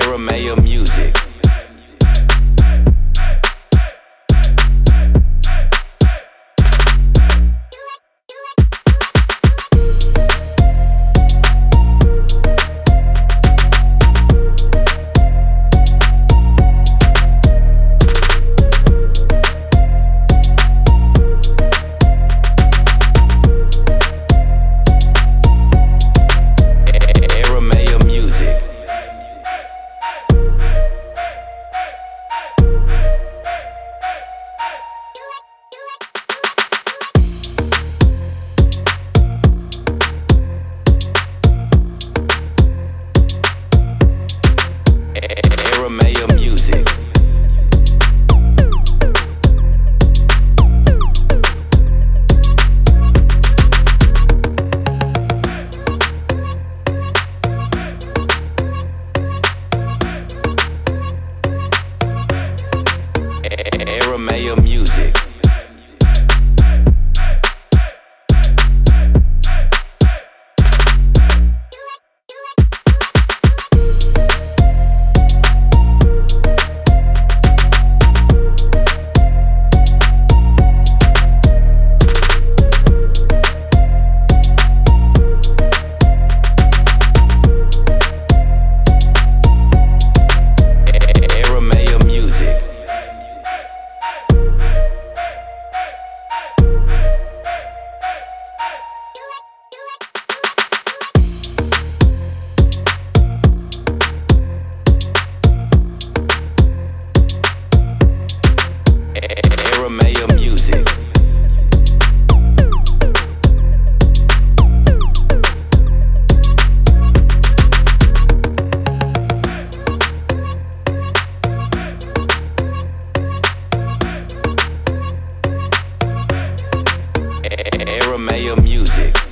Aramea music. Aramea Music. Aramea Music.